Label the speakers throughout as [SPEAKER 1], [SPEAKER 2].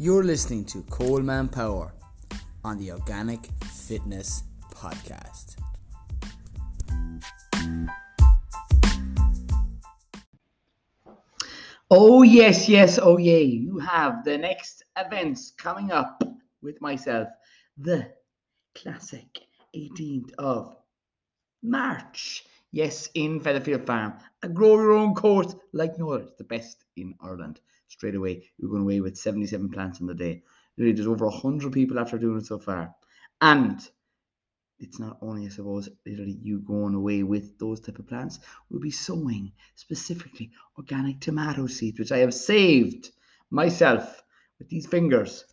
[SPEAKER 1] You're listening to Coleman Power on the Organic Fitness Podcast.
[SPEAKER 2] Oh, yes, yes, oh, yay. You have the next events coming up with myself. The classic 18th of March. Yes, in Featherfield Farm. A grow your own course like no other. It's the best in Ireland. Straight away, you're going away with 77 plants on the day. Really, there's over 100 people after doing it so far. And it's not only, I suppose, literally you going away with those type of plants. We'll be sowing specifically organic tomato seeds, which I have saved myself with these fingers.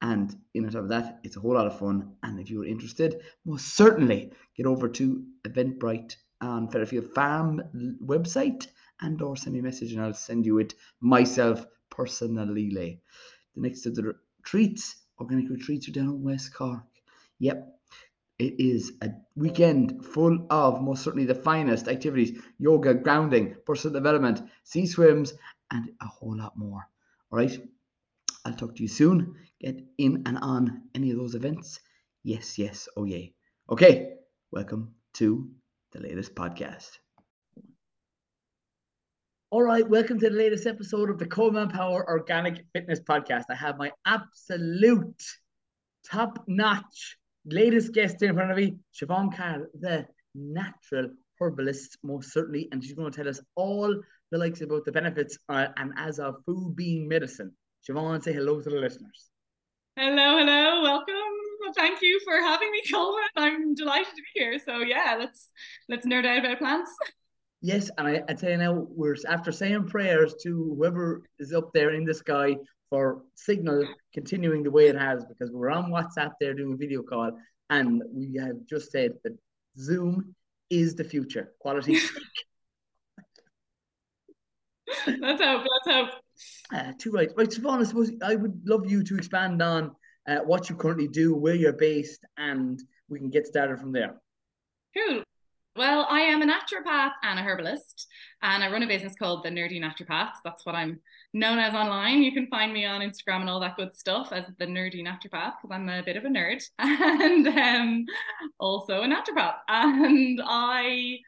[SPEAKER 2] And in top of that, it's a whole lot of fun. And if you're interested, most certainly get over to Eventbrite on Featherfield Farm website and or send me a message and I'll send you it myself personally. The next of the retreats, organic retreats are down in West Cork. Yep, it is a weekend full of most certainly the finest activities yoga, grounding, personal development, sea swims, and a whole lot more. All right, I'll talk to you soon. Get in and on any of those events. Yes, yes, oh, yay. Okay, welcome to the latest podcast. All right, welcome to the latest episode of the Coleman Power Organic Fitness Podcast. I have my absolute top notch latest guest in front of me, Siobhan Carl, the natural herbalist, most certainly, and she's going to tell us all the likes about the benefits uh, and as of food being medicine. Siobhan, say hello to the listeners.
[SPEAKER 3] Hello, hello, welcome. Thank you for having me, Colin. I'm delighted to be here. So yeah, let's let's nerd out about plants.
[SPEAKER 2] Yes, and I, I tell you now, we're after saying prayers to whoever is up there in the sky for signal continuing the way it has because we're on WhatsApp there doing a video call and we have just said that Zoom is the future. Quality.
[SPEAKER 3] let's hope. Let's hope.
[SPEAKER 2] Uh, too right. Right, Siobhan, I suppose I would love you to expand on uh, what you currently do, where you're based, and we can get started from there.
[SPEAKER 3] Cool. Well, I am a naturopath and a herbalist, and I run a business called the Nerdy Naturopath. That's what I'm known as online. You can find me on Instagram and all that good stuff as the Nerdy Naturopath because I'm a bit of a nerd and um, also a naturopath. And I,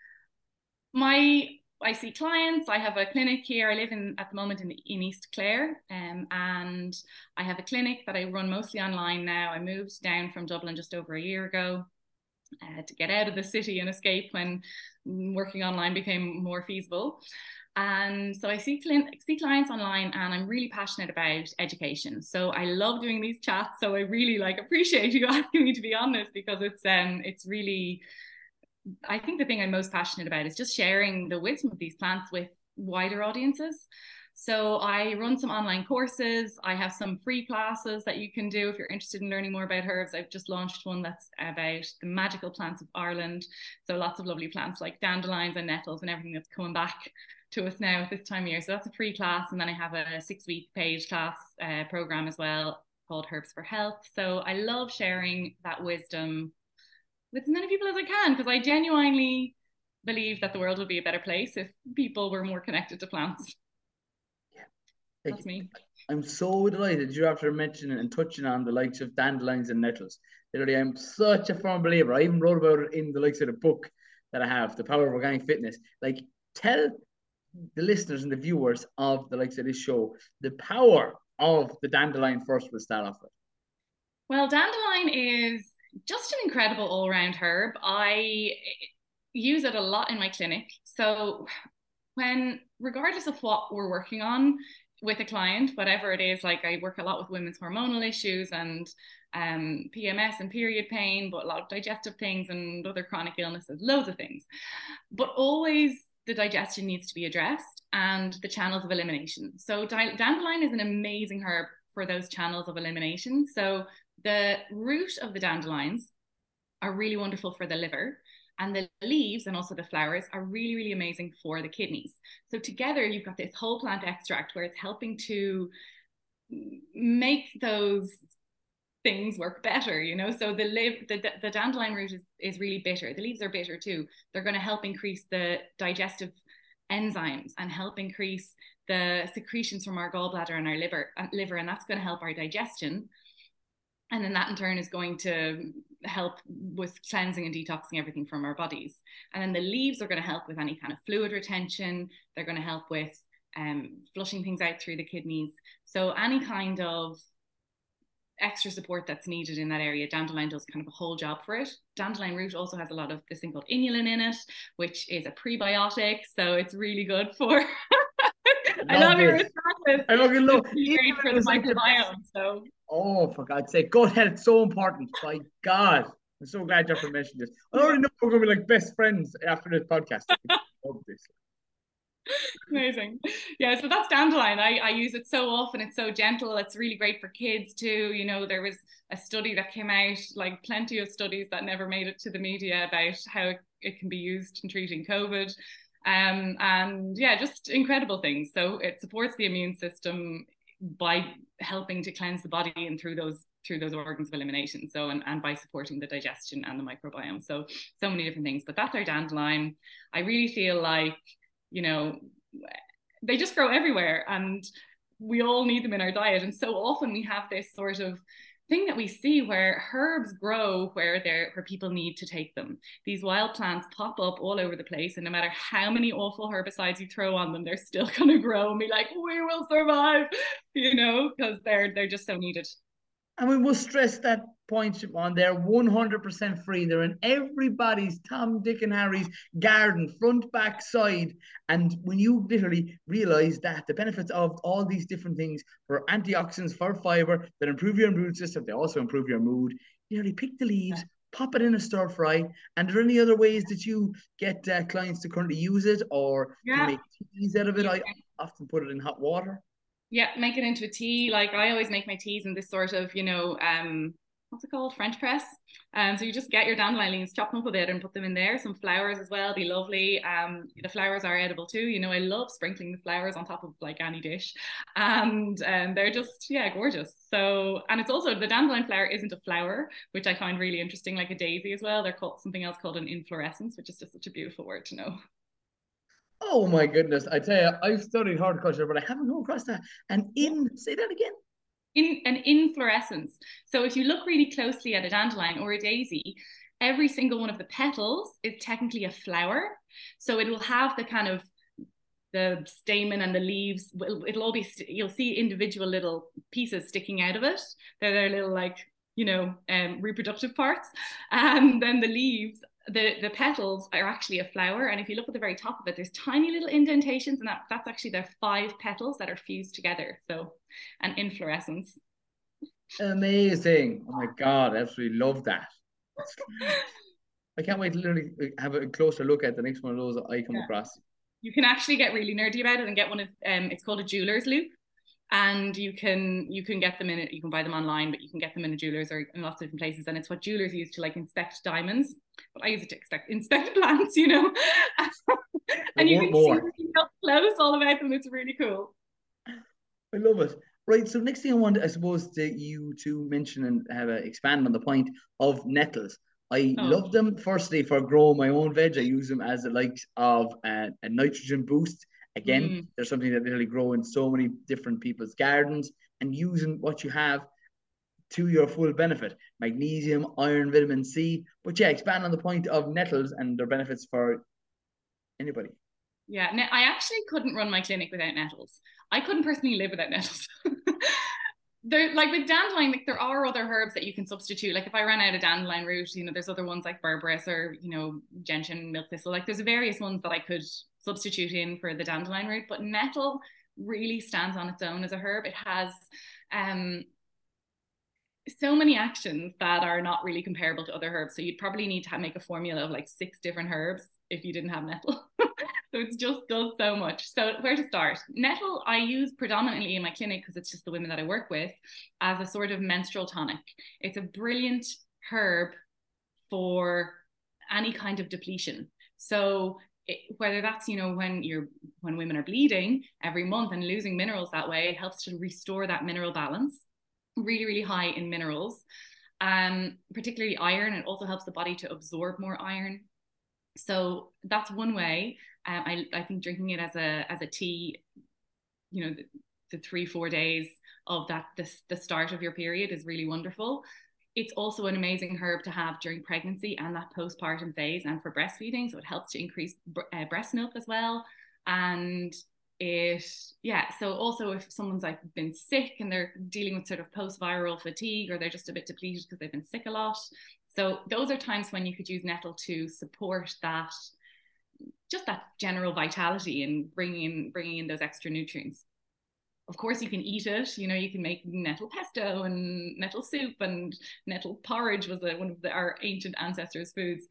[SPEAKER 3] my, I see clients. I have a clinic here. I live in at the moment in in East Clare, um, and I have a clinic that I run mostly online now. I moved down from Dublin just over a year ago uh, to get out of the city and escape when working online became more feasible. And so I see, see clients online and I'm really passionate about education. So I love doing these chats. So I really like appreciate you asking me to be on this because it's um it's really I think the thing I'm most passionate about is just sharing the wisdom of these plants with wider audiences. So I run some online courses. I have some free classes that you can do if you're interested in learning more about herbs. I've just launched one that's about the magical plants of Ireland. So lots of lovely plants like dandelions and nettles and everything that's coming back to us now at this time of year. So that's a free class. And then I have a six week page class uh, program as well called Herbs for Health. So I love sharing that wisdom with as many people as I can because I genuinely believe that the world would be a better place if people were more connected to plants.
[SPEAKER 2] Like,
[SPEAKER 3] That's me.
[SPEAKER 2] I'm so delighted you after mentioning and touching on the likes of dandelions and nettles. Literally, I'm such a firm believer. I even wrote about it in the likes of the book that I have, The Power of Organic Fitness. Like, tell the listeners and the viewers of the likes of this show the power of the dandelion first we'll start off with.
[SPEAKER 3] Well, dandelion is just an incredible all-round herb. I use it a lot in my clinic. So when regardless of what we're working on, with a client, whatever it is, like I work a lot with women's hormonal issues and um, PMS and period pain, but a lot of digestive things and other chronic illnesses, loads of things. But always the digestion needs to be addressed and the channels of elimination. So dandelion is an amazing herb for those channels of elimination. So the root of the dandelions are really wonderful for the liver and the leaves and also the flowers are really, really amazing for the kidneys. So together you've got this whole plant extract where it's helping to make those things work better, you know. So the live the, the dandelion root is, is really bitter. The leaves are bitter too. They're going to help increase the digestive enzymes and help increase the secretions from our gallbladder and our liver, uh, liver and that's going to help our digestion. And then that in turn is going to help with cleansing and detoxing everything from our bodies. And then the leaves are going to help with any kind of fluid retention. They're going to help with um, flushing things out through the kidneys. So any kind of extra support that's needed in that area, dandelion does kind of a whole job for it. Dandelion root also has a lot of this thing called inulin in it, which is a prebiotic. So it's really good for. I love your responses.
[SPEAKER 2] I fucking love
[SPEAKER 3] great for the microbiome. So.
[SPEAKER 2] Oh, for God's sake, gut health so important. My God, I'm so glad you mentioned this. I already know we're gonna be like best friends after this podcast.
[SPEAKER 3] Amazing. Yeah, so that's dandelion. I, I use it so often. It's so gentle. It's really great for kids too. You know, there was a study that came out, like plenty of studies that never made it to the media about how it can be used in treating COVID. Um, and yeah, just incredible things. So it supports the immune system by helping to cleanse the body and through those through those organs of elimination. So and, and by supporting the digestion and the microbiome. So so many different things. But that's our dandelion. I really feel like you know, they just grow everywhere and we all need them in our diet. And so often we have this sort of thing that we see where herbs grow where they're where people need to take them. These wild plants pop up all over the place, and no matter how many awful herbicides you throw on them, they're still gonna grow and be like, we will survive, you know, because they're they're just so needed.
[SPEAKER 2] And we must stress that point on they're 100% free. They're in everybody's Tom, Dick, and Harry's garden, front, back, side. And when you literally realize that the benefits of all these different things for antioxidants, for fiber that improve your immune system, they also improve your mood. You know, pick the leaves, pop it in a stir fry. And are there any other ways that you get uh, clients to currently use it or yeah. make teas out of it? Yeah. I often put it in hot water
[SPEAKER 3] yeah make it into a tea like i always make my teas in this sort of you know um what's it called? French press. Um so you just get your dandelion leaves chop them up a bit and put them in there. Some flowers as well be lovely. Um the flowers are edible too. You know i love sprinkling the flowers on top of like any dish. And um they're just yeah gorgeous. So and it's also the dandelion flower isn't a flower which i find really interesting like a daisy as well. They're called something else called an inflorescence which is just such a beautiful word to know.
[SPEAKER 2] Oh my goodness. I tell you, I've studied horticulture, but I haven't come across that. And in, say that again.
[SPEAKER 3] In an inflorescence. So if you look really closely at a dandelion or a daisy, every single one of the petals is technically a flower. So it will have the kind of the stamen and the leaves. It'll all be, you'll see individual little pieces sticking out of it. They're their little like, you know, um, reproductive parts. And then the leaves the the petals are actually a flower and if you look at the very top of it there's tiny little indentations and that that's actually their five petals that are fused together so an inflorescence.
[SPEAKER 2] Amazing. Oh my god I absolutely love that. I can't wait to literally have a closer look at the next one of those that i come yeah. across.
[SPEAKER 3] You can actually get really nerdy about it and get one of um it's called a jeweler's loupe and you can you can get them in it you can buy them online but you can get them in a jeweler's or in lots of different places. And it's what jewelers use to like inspect diamonds. But i use it to inspect inspect plants you know? And you can more. see up close all about them it's really cool.
[SPEAKER 2] I love it. Right so next thing i want i suppose to you to mention and have a expand on the point of nettles. I oh. love them firstly for growing my own veg. I use them as a likes of a, a nitrogen boost Again, mm. there's something that literally grow in so many different people's gardens and using what you have to your full benefit. Magnesium, iron, vitamin C. But yeah, expand on the point of nettles and their benefits for anybody.
[SPEAKER 3] Yeah, I actually couldn't run my clinic without nettles. I couldn't personally live without nettles. there like with dandelion, like there are other herbs that you can substitute. Like if I ran out of dandelion root, you know, there's other ones like berberis or you know gentian, milk thistle. Like there's various ones that I could substitute in for the dandelion root. But nettle really stands on its own as a herb. It has um so many actions that are not really comparable to other herbs. So you'd probably need to make a formula of like six different herbs if you didn't have nettle. so it just does so much. So where to start? Nettle I use predominantly in my clinic because it's just the women that I work with as a sort of menstrual tonic. It's a brilliant herb for any kind of depletion. So it, whether that's you know when you're when women are bleeding every month and losing minerals that way it helps to restore that mineral balance really really high in minerals. Um particularly iron it also helps the body to absorb more iron. So that's one way. Uh, I, I think drinking it as a as a tea you know, the, the three, four days of that, this, the start of your period is really wonderful. It's also an amazing herb to have during pregnancy and that postpartum phase and for breastfeeding. So it helps to increase uh, breast milk as well. And it yeah so also if someone's like been sick and they're dealing with sort of post-viral fatigue or they're just a bit depleted because they've been sick a lot so those are times when you could use nettle to support that just that general vitality and bringing in bringing in those extra nutrients of course you can eat it you know you can make nettle pesto and nettle soup and nettle porridge was a, one of the, our ancient ancestors foods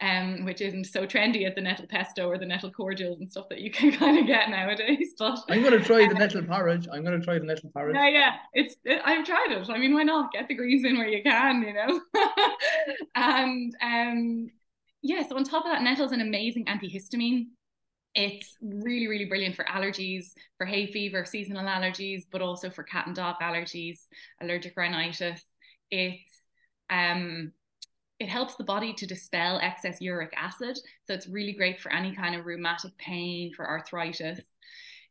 [SPEAKER 3] um, which isn't so trendy as the nettle pesto or the nettle cordials and stuff that you can kind of get nowadays but
[SPEAKER 2] i'm going to try the nettle porridge. I'm going to try the nettle porridge.
[SPEAKER 3] Yeah yeah. It's it, i've tried it. I mean why not? Get the greens in where you can you know? And um yeah so on top of that nettle's an amazing antihistamine it's really, really brilliant for allergies, for hay fever, seasonal allergies, but also for cat and dog allergies, allergic rhinitis. It's um, it helps the body to dispel excess uric acid. So it's really great for any kind of rheumatic pain, for arthritis.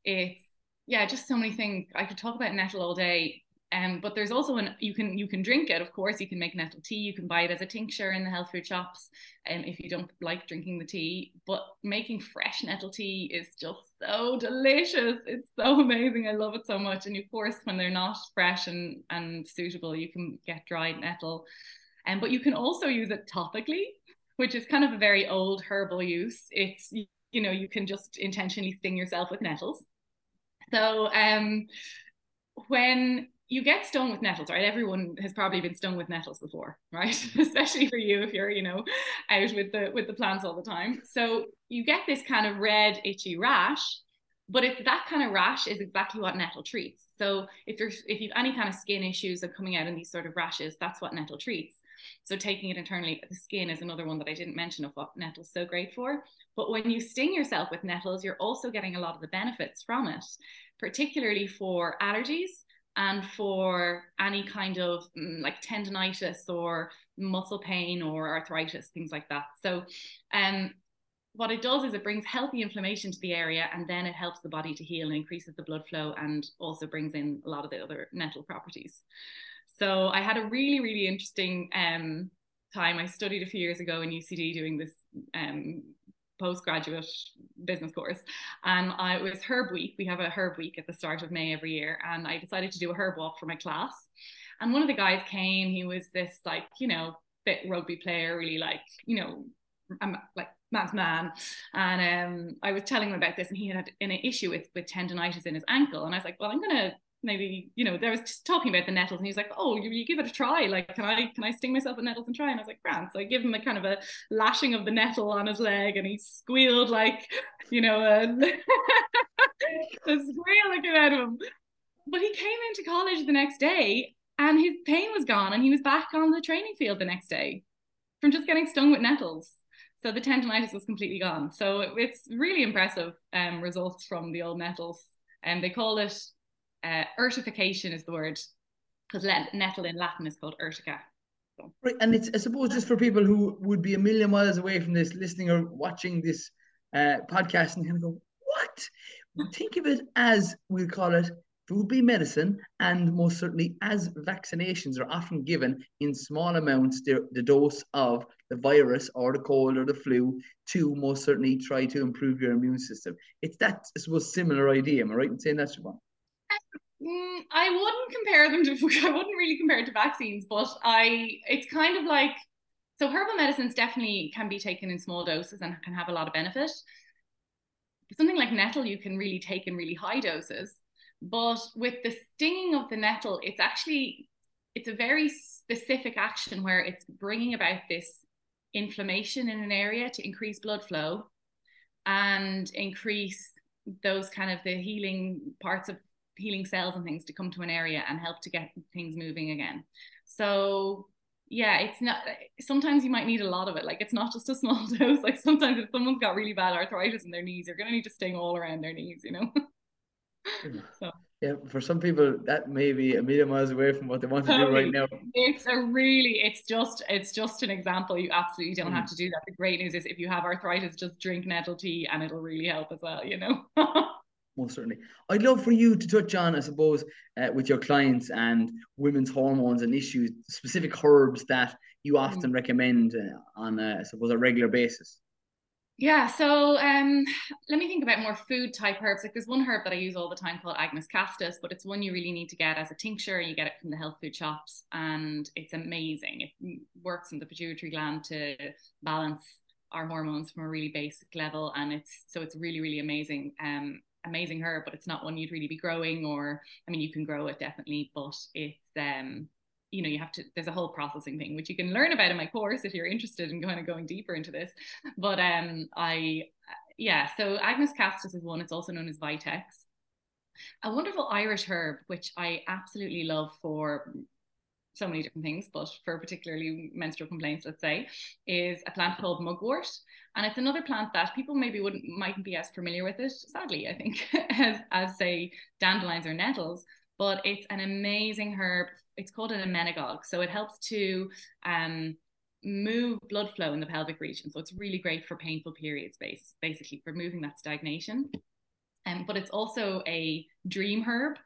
[SPEAKER 3] It's yeah, just so many things. I could talk about nettle all day. Um, but there's also an you can you can drink it. Of course, you can make nettle tea. You can buy it as a tincture in the health food shops. Um, if you don't like drinking the tea, but making fresh nettle tea is just so delicious. It's so amazing. I love it so much. And of course, when they're not fresh and and suitable, you can get dried nettle. And um, but you can also use it topically, which is kind of a very old herbal use. It's you know you can just intentionally sting yourself with nettles. So um when you get stung with nettles, right? Everyone has probably been stung with nettles before, right? Especially for you if you're, you know, out with the with the plants all the time. So you get this kind of red itchy rash, but it's that kind of rash is exactly what nettle treats. So if you're if you've any kind of skin issues are coming out in these sort of rashes, that's what nettle treats. So taking it internally, the skin is another one that I didn't mention of what nettle's so great for. But when you sting yourself with nettles, you're also getting a lot of the benefits from it, particularly for allergies and for any kind of mm, like tendonitis or muscle pain or arthritis, things like that. So, um, what it does is it brings healthy inflammation to the area and then it helps the body to heal and increases the blood flow and also brings in a lot of the other nettle properties. So, I had a really, really interesting um, time. I studied a few years ago in UCD doing this um, postgraduate business course. And I, it was herb week. We have a herb week at the start of may every year and i decided to do a herb walk for my class. And one of the guys came. He was this like you know fit rugby player really like you know I'm like man's man. And um i was telling him about this and he had an issue with with tendonitis in his ankle. And i was like well i'm gonna maybe you know there was just talking about the nettles and he's like oh you, you give it a try. Like can i can i sting myself with nettles and try? And i was like grand so i give him a kind of a lashing of the nettle on his leg and he squealed like you know a, a squeal came out of him but he came into college the next day and his pain was gone and he was back on the training field the next day from just getting stung with nettles. So the tendonitis was completely gone. So it's really impressive um, results from the old nettles. And they call it uh, urtication is the word because nettle in Latin is called urtica.
[SPEAKER 2] So. Right, and it's I suppose just for people who would be a million miles away from this, listening or watching this uh, podcast, and kind of go, "What?" Think of it as we'll call it food be medicine, and most certainly as vaccinations are often given in small amounts, the, the dose of the virus or the cold or the flu to most certainly try to improve your immune system. It's that I suppose similar idea. Am I right in saying that, Siobhan?
[SPEAKER 3] Mm, I wouldn't compare them to. I wouldn't really compare it to vaccines, but I. It's kind of like so. Herbal medicines definitely can be taken in small doses and can have a lot of benefit. Something like nettle, you can really take in really high doses, but with the stinging of the nettle, it's actually it's a very specific action where it's bringing about this inflammation in an area to increase blood flow and increase those kind of the healing parts of healing cells and things to come to an area and help to get things moving again. So yeah, it's not sometimes you might need a lot of it. Like it's not just a small dose. Like sometimes if someone's got really bad arthritis in their knees, you're gonna need to sting all around their knees, you know.
[SPEAKER 2] so yeah, for some people that may be a million miles away from what they want to do right now.
[SPEAKER 3] It's a really, it's just, it's just an example. You absolutely don't mm. have to do that. The great news is if you have arthritis, just drink nettle tea and it'll really help as well. You know.
[SPEAKER 2] most certainly. I'd love for you to touch on, I suppose, uh, with your clients and women's hormones and issues, specific herbs that you mm. often mm. recommend uh, on, uh, I suppose, a regular basis.
[SPEAKER 3] Yeah, so um, let me think about more food type herbs. Like there's one herb that I use all the time called Agnus castus, but it's one you really need to get as a tincture. You get it from the health food shops, and it's amazing. It works in the pituitary gland to balance our hormones from a really basic level, and it's so it's really really amazing. Um, amazing herb, but it's not one you'd really be growing. Or I mean, you can grow it definitely, but it's um you know you have to there's a whole processing thing which you can learn about in my course if you're interested in kind of going deeper into this but um i yeah so agnus castus is one it's also known as vitex a wonderful irish herb which i absolutely love for so many different things, but for particularly menstrual complaints, let's say, is a plant called mugwort. And it's another plant that people maybe wouldn't mightn't be as familiar with it, sadly, I think, as, as say dandelions or nettles. But it's an amazing herb it's called an emmenagogue. So it helps to um, move blood flow in the pelvic region. So it's really great for painful periods, base, basically for moving that stagnation. Um, but it's also a dream herb.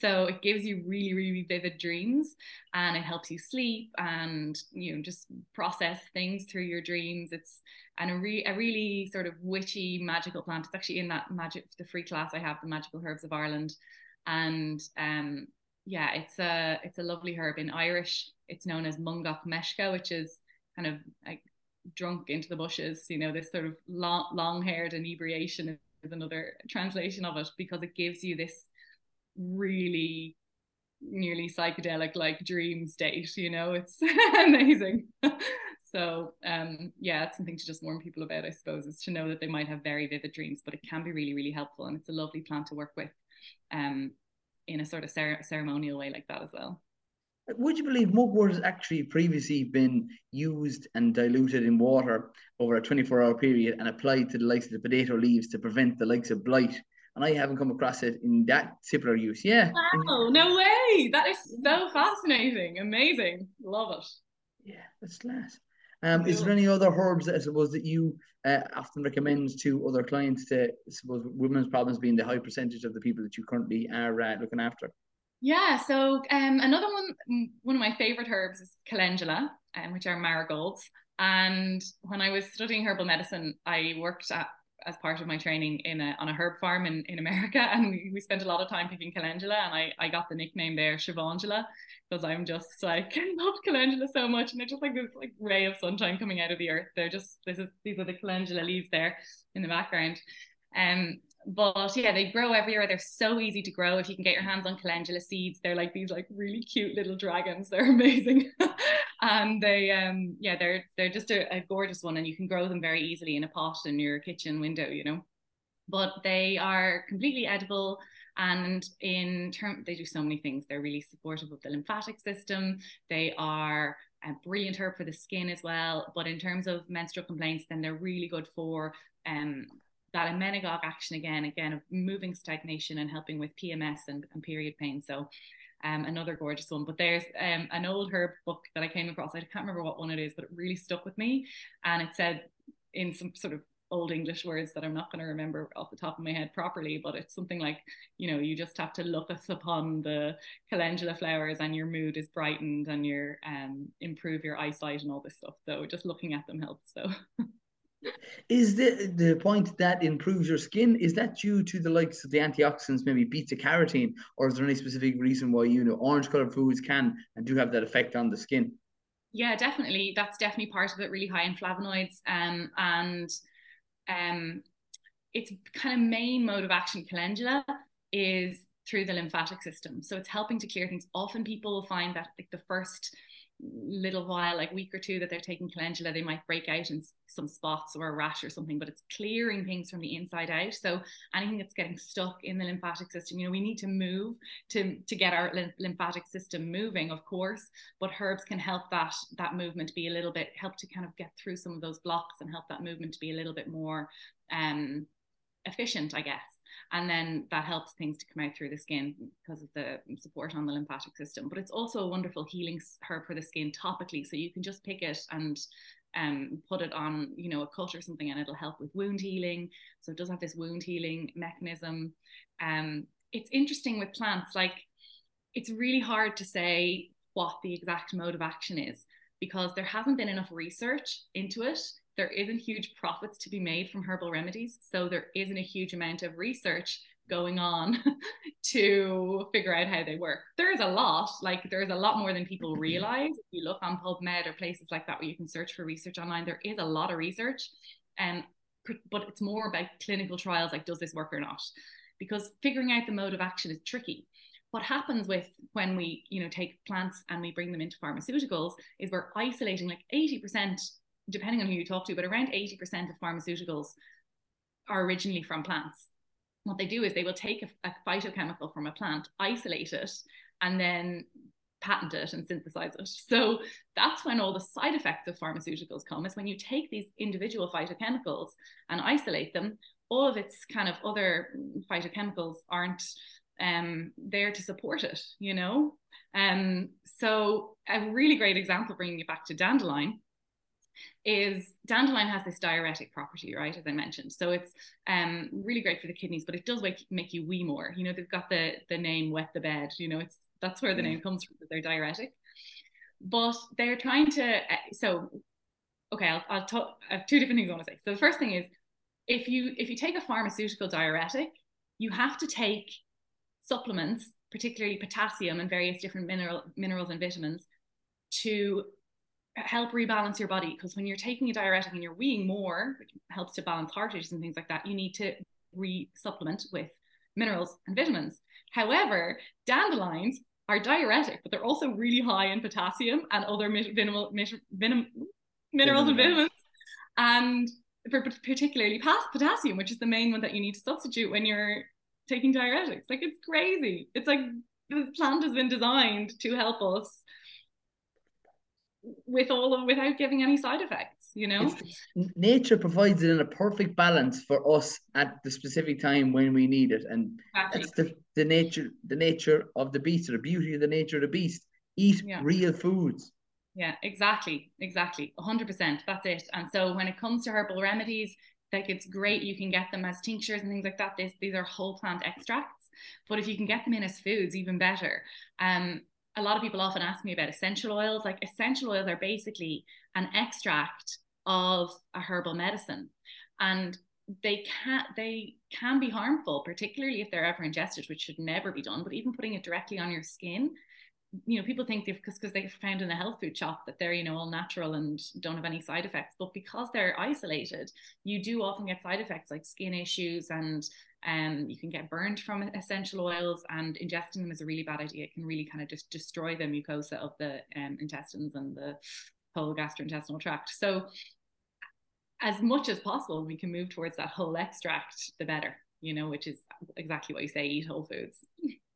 [SPEAKER 3] So it gives you really, really vivid dreams and it helps you sleep and, you know, just process things through your dreams. It's and a, re- a really sort of witchy magical plant. It's actually in that magic, the free class I have, the magical herbs of Ireland. And um, yeah, it's a it's a lovely herb. In Irish, it's known as Mongach Meisce, which is kind of like drunk into the bushes. You know, this sort of long long haired inebriation is another translation of it because it gives you this really nearly psychedelic like dream state. You know, it's amazing. so um yeah it's something to just warn people about i suppose is to know that they might have very vivid dreams but it can be really really helpful and it's a lovely plant to work with um in a sort of cer- ceremonial way like that as well.
[SPEAKER 2] Would you believe mugwort has actually previously been used and diluted in water over a 24 hour period and applied to the likes of the potato leaves to prevent the likes of blight? And I haven't come across it in that similar use. Yeah.
[SPEAKER 3] Wow, no way. That is so fascinating. Amazing. Love it.
[SPEAKER 2] Yeah, that's class. Um, is there any other herbs that I suppose that you uh, often recommend to other clients to I suppose women's problems being the high percentage of the people that you currently are uh, looking after?
[SPEAKER 3] Yeah, so um, another one, one of my favorite herbs is calendula, um, which are marigolds. And when I was studying herbal medicine, I worked at as part of my training in a, on a herb farm in, in America, and we, we spent a lot of time picking calendula, and I, I got the nickname there Shivangela because I'm just like I love calendula so much, and they're just like this like ray of sunshine coming out of the earth. They're just this is these are the calendula leaves there in the background. Um, but yeah, they grow everywhere. They're so easy to grow. If you can get your hands on calendula seeds, they're like these like really cute little dragons. They're amazing. And they um yeah, they're they're just a, a gorgeous one and you can grow them very easily in a pot in your kitchen window, you know. But they are completely edible and in term they do so many things. They're really supportive of the lymphatic system. They are a brilliant herb for the skin as well. But in terms of menstrual complaints, then they're really good for um that emmenagogue action again, again of moving stagnation and helping with PMS and, and period pain. So um, another gorgeous one. But there's um, an old herb book that I came across. I can't remember what one it is, but it really stuck with me. And it said in some sort of old English words that I'm not going to remember off the top of my head properly, but it's something like, you know, you just have to look us upon the calendula flowers and your mood is brightened and your um improve your eyesight and all this stuff. So just looking at them helps. So
[SPEAKER 2] Is the the point that improves your skin? Is that due to the likes of the antioxidants, maybe beta carotene, or is there any specific reason why you know orange colored foods can and do have that effect on the skin?
[SPEAKER 3] Yeah, definitely. That's definitely part of it. Really high in flavonoids, um, and um, its kind of main mode of action, calendula, is through the lymphatic system. So it's helping to clear things. Often people find that like the first little while, like week or two that they're taking calendula, they might break out in some spots or a rash or something, but it's clearing things from the inside out. So anything that's getting stuck in the lymphatic system, you know, we need to move to to get our lymphatic system moving, of course, but herbs can help that that movement be a little bit help to kind of get through some of those blocks and help that movement to be a little bit more um efficient, I guess and then that helps things to come out through the skin because of the support on the lymphatic system but it's also a wonderful healing herb for the skin topically so you can just pick it and um, put it on, you know, a cut or something, and it'll help with wound healing. So it does have this wound healing mechanism. Um, it's interesting with plants, like it's really hard to say what the exact mode of action is because there hasn't been enough research into it. There isn't huge profits to be made from herbal remedies. So there isn't a huge amount of research going on to figure out how they work. There is a lot, like there's a lot more than people realize. If you look on PubMed or places like that where you can search for research online, there is a lot of research. Um, and but it's more about clinical trials like does this work or not? Because figuring out the mode of action is tricky. What happens with when we, you know, take plants and we bring them into pharmaceuticals is we're isolating like 80%, depending on who you talk to, but around 80% of pharmaceuticals are originally from plants what they do is they will take a, a phytochemical from a plant, isolate it, and then patent it and synthesize it. So that's when all the side effects of pharmaceuticals come, is when you take these individual phytochemicals and isolate them, all of its kind of other phytochemicals aren't um, there to support it, you know? Um, so a really great example, bringing it back to dandelion, is dandelion has this diuretic property, right? As I mentioned, so it's um, really great for the kidneys, but it does make make you wee more. You know, they've got the the name wet the bed. You know, it's that's where the name comes from. They're diuretic, but they're trying to. Uh, so, okay, I'll, I'll talk. I have two different things I want to say. So the first thing is, if you if you take a pharmaceutical diuretic, you have to take supplements, particularly potassium and various different mineral minerals and vitamins, to help rebalance your body because when you're taking a diuretic and you're weeing more, which helps to balance heart issues and things like that, you need to re-supplement with minerals and vitamins. However, dandelions are diuretic, but they're also really high in potassium and other minimal, minim, minerals and vitamins, and particularly potassium, which is the main one that you need to substitute when you're taking diuretics. Like it's crazy. It's like this plant has been designed to help us with all of without giving any side effects you know?
[SPEAKER 2] It's, nature provides it in a perfect balance for us at the specific time when we need it. And exactly. that's the, the nature the nature of the beast or the beauty of the nature of the beast. Eat yeah. real foods.
[SPEAKER 3] Yeah exactly exactly 100% that's it. And so when it comes to herbal remedies like it's great you can get them as tinctures and things like that. This these are whole plant extracts but if you can get them in as foods even better. Um a lot of people often ask me about essential oils. Like essential oils are basically an extract of a herbal medicine, and they can they can be harmful, particularly if they're ever ingested, which should never be done. But even putting it directly on your skin, you know, people think they've because they found in a health food shop that they're you know all natural and don't have any side effects. But because they're isolated, you do often get side effects like skin issues and um, you can get burned from essential oils, and ingesting them is a really bad idea. It can really kind of just destroy the mucosa of the um, intestines and the whole gastrointestinal tract. So, as much as possible, we can move towards that whole extract, the better, you know, which is exactly what you say eat whole foods.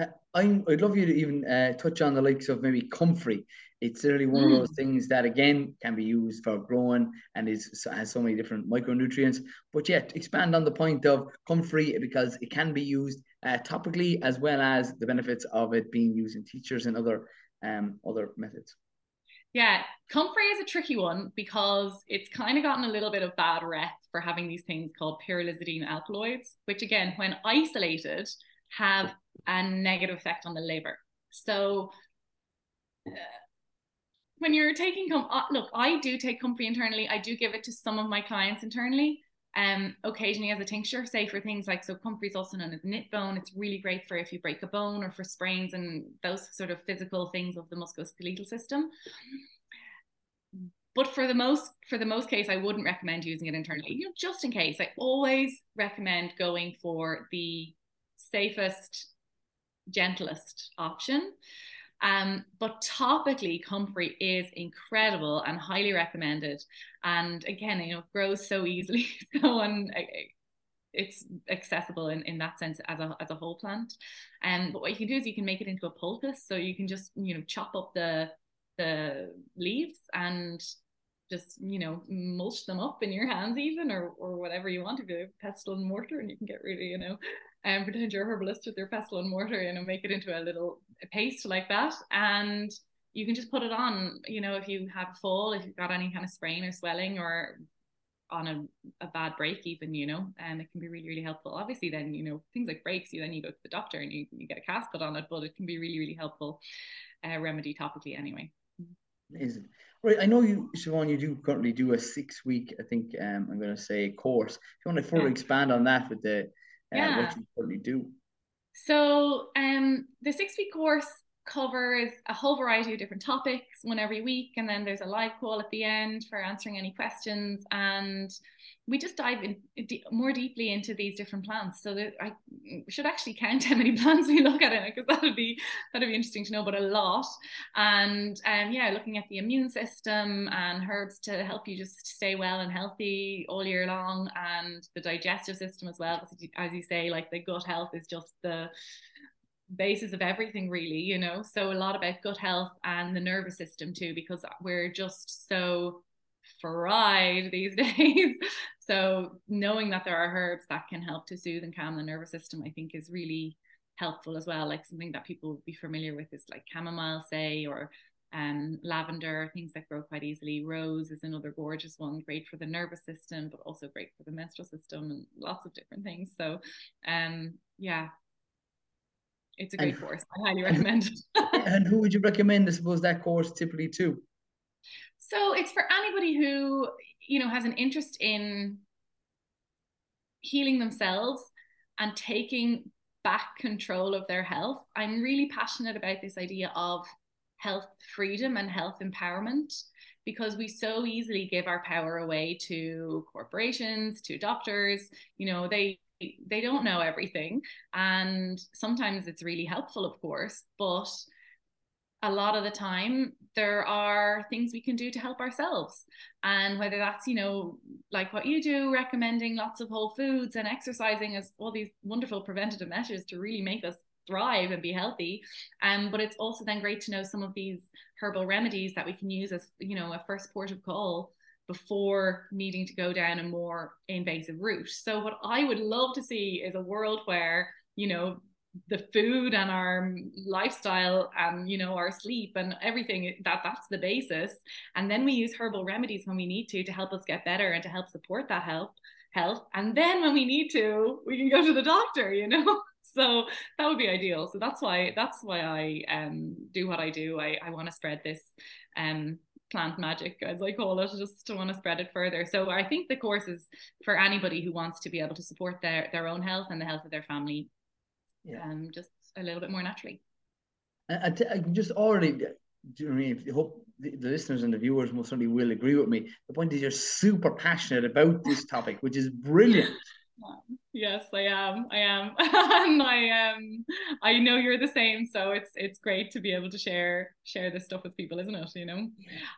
[SPEAKER 2] Uh, I'm, I'd love you to even uh, touch on the likes of maybe comfrey. It's literally one mm. of those things that again can be used for growing and is has so many different micronutrients. But yet expand on the point of comfrey because it can be used uh, topically as well as the benefits of it being used in teachers and other um other methods.
[SPEAKER 3] Yeah, comfrey is a tricky one because it's kind of gotten a little bit of bad rep for having these things called pyrrolizidine alkaloids, which again, when isolated, have a negative effect on the liver. So uh, when you're taking com- uh, look, I do take comfrey internally. I do give it to some of my clients internally. Um, occasionally as a tincture, say for things like so comfrey is also known as knit bone. It's really great for if you break a bone or for sprains and those sort of physical things of the musculoskeletal system. But for the most for the most case, I wouldn't recommend using it internally. You know, just in case, I always recommend going for the safest, gentlest option. Um, but topically, comfrey is incredible and highly recommended. And again, you know, grows so easily. so and it's accessible in, in that sense as a, as a whole plant. And um, but what you can do is you can make it into a poultice. So you can just, you know, chop up the the leaves and just you know mulch them up in your hands even or or whatever you want to do pestle and mortar and you can get really you know and um, pretend you're a herbalist with your pestle and mortar you know make it into a little paste like that and you can just put it on, you know, if you have a fall, if you've got any kind of sprain or swelling or on a, a bad break even, you know, and it can be really, really helpful. Obviously then, you know, things like breaks, you then you go to the doctor and you, you get a cast put on it, but it can be really, really helpful uh, remedy topically anyway.
[SPEAKER 2] Amazing. Right, I know you, Siobhan, you do currently do a six week, I think um, I'm going to say course. If you want to further yeah. expand on that with the yeah. what you currently do.
[SPEAKER 3] So um, the six week course covers a whole variety of different topics, one every week, and then there's a live call at the end for answering any questions. And we just dive in more deeply into these different plants. So that I should actually count how many plants we look at in it because that'd be that'd be interesting to know, but a lot. And um, yeah, looking at the immune system and herbs to help you just stay well and healthy all year long, and the digestive system as well. As you say, like the gut health is just the basis of everything really you know so a lot about gut health and the nervous system too because we're just so fried these days so knowing that there are herbs that can help to soothe and calm the nervous system i think is really helpful as well like something that people would be familiar with is like chamomile say or um, lavender, things that grow quite easily. Rose is another gorgeous one, great for the nervous system, but also great for the menstrual system and lots of different things. So, um, yeah, it's a great and, course. I highly recommend
[SPEAKER 2] and who would you recommend, I suppose, that course typically to?
[SPEAKER 3] So it's for anybody who, you know, has an interest in healing themselves and taking back control of their health. I'm really passionate about this idea of health freedom and health empowerment because we so easily give our power away to corporations, to doctors. You know, they they don't know everything and sometimes it's really helpful of course but a lot of the time there are things we can do to help ourselves and whether that's you know like what you do recommending lots of whole foods and exercising as all these wonderful preventative measures to really make us thrive and be healthy um but it's also then great to know some of these herbal remedies that we can use as you know a first port of call before needing to go down a more invasive route. So what I would love to see is a world where, you know, the food and our lifestyle and you know our sleep and everything that that's the basis. And then we use herbal remedies when we need to to help us get better and to help support that health health. And then when we need to we can go to the doctor you know? So that would be ideal. So that's why that's why i um do what i do. I i want to spread this um plant magic, as I call it, just to want to spread it further. So I think the course is for anybody who wants to be able to support their their own health and the health of their family, yeah. um, just a little bit more naturally.
[SPEAKER 2] I, I just already, I mean? I hope the, the listeners and the viewers most certainly will agree with me. The point is, you're super passionate about this topic, which is brilliant.
[SPEAKER 3] Yes, I am. I am, and I um, I know you're the same. So it's it's great to be able to share share this stuff with people, isn't it? You know,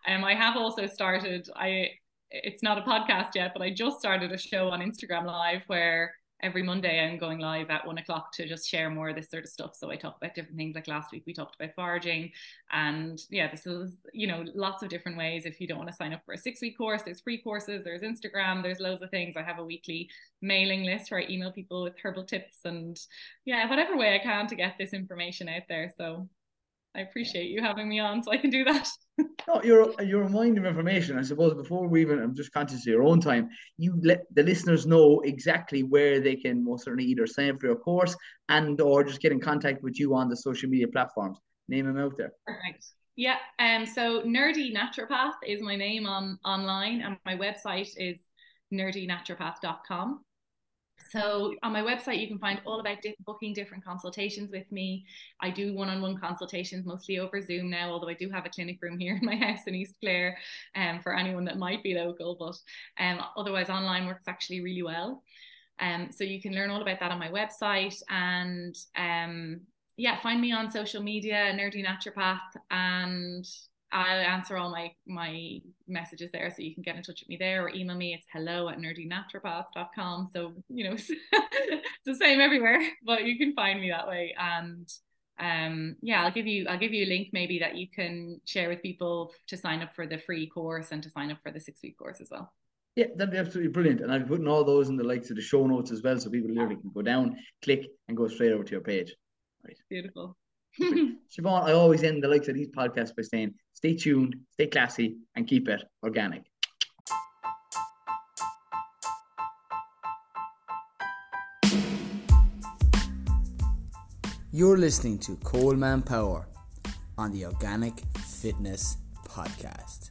[SPEAKER 3] um, I have also started. I it's not a podcast yet, but I just started a show on Instagram Live where every Monday I'm going live at one o'clock to just share more of this sort of stuff. So I talk about different things like last week we talked about foraging and yeah, this is, you know, lots of different ways. If you don't want to sign up for a six week course, there's free courses, there's Instagram, there's loads of things. I have a weekly mailing list where I email people with herbal tips and yeah, whatever way I can to get this information out there. So I appreciate you having me on so I can do that.
[SPEAKER 2] no, you're you're a mind of information. I suppose before we even, I'm just conscious of your own time. You let the listeners know exactly where they can most certainly either sign up for your course and or just get in contact with you on the social media platforms. Name them out there.
[SPEAKER 3] Perfect. Yeah. Um. So nerdy naturopath is my name on online, and my website is nerdynaturopath.com. So on my website, you can find all about di- booking different consultations with me. I do one-on-one consultations mostly over Zoom now, although I do have a clinic room here in my house in East Clare um, for anyone that might be local, but um, otherwise online works actually really well. Um, so you can learn all about that on my website and um, yeah, find me on social media, Nerdy Naturopath, and I'll answer all my my messages there so you can get in touch with me there or email me. It's hello at nerdynaturopath.com. So, you know, it's the same everywhere, but you can find me that way. And um yeah, I'll give you I'll give you a link maybe that you can share with people to sign up for the free course and to sign up for the six week course as well.
[SPEAKER 2] Yeah, that'd be absolutely brilliant. And I'll be putting all those in the likes of the show notes as well so people literally can go down, click and go straight over to your page.
[SPEAKER 3] Right. Beautiful.
[SPEAKER 2] Siobhan, I always end the likes of these podcasts by saying, stay tuned, stay classy, and keep it organic.
[SPEAKER 1] You're listening to Coleman Power on the Organic Fitness Podcast.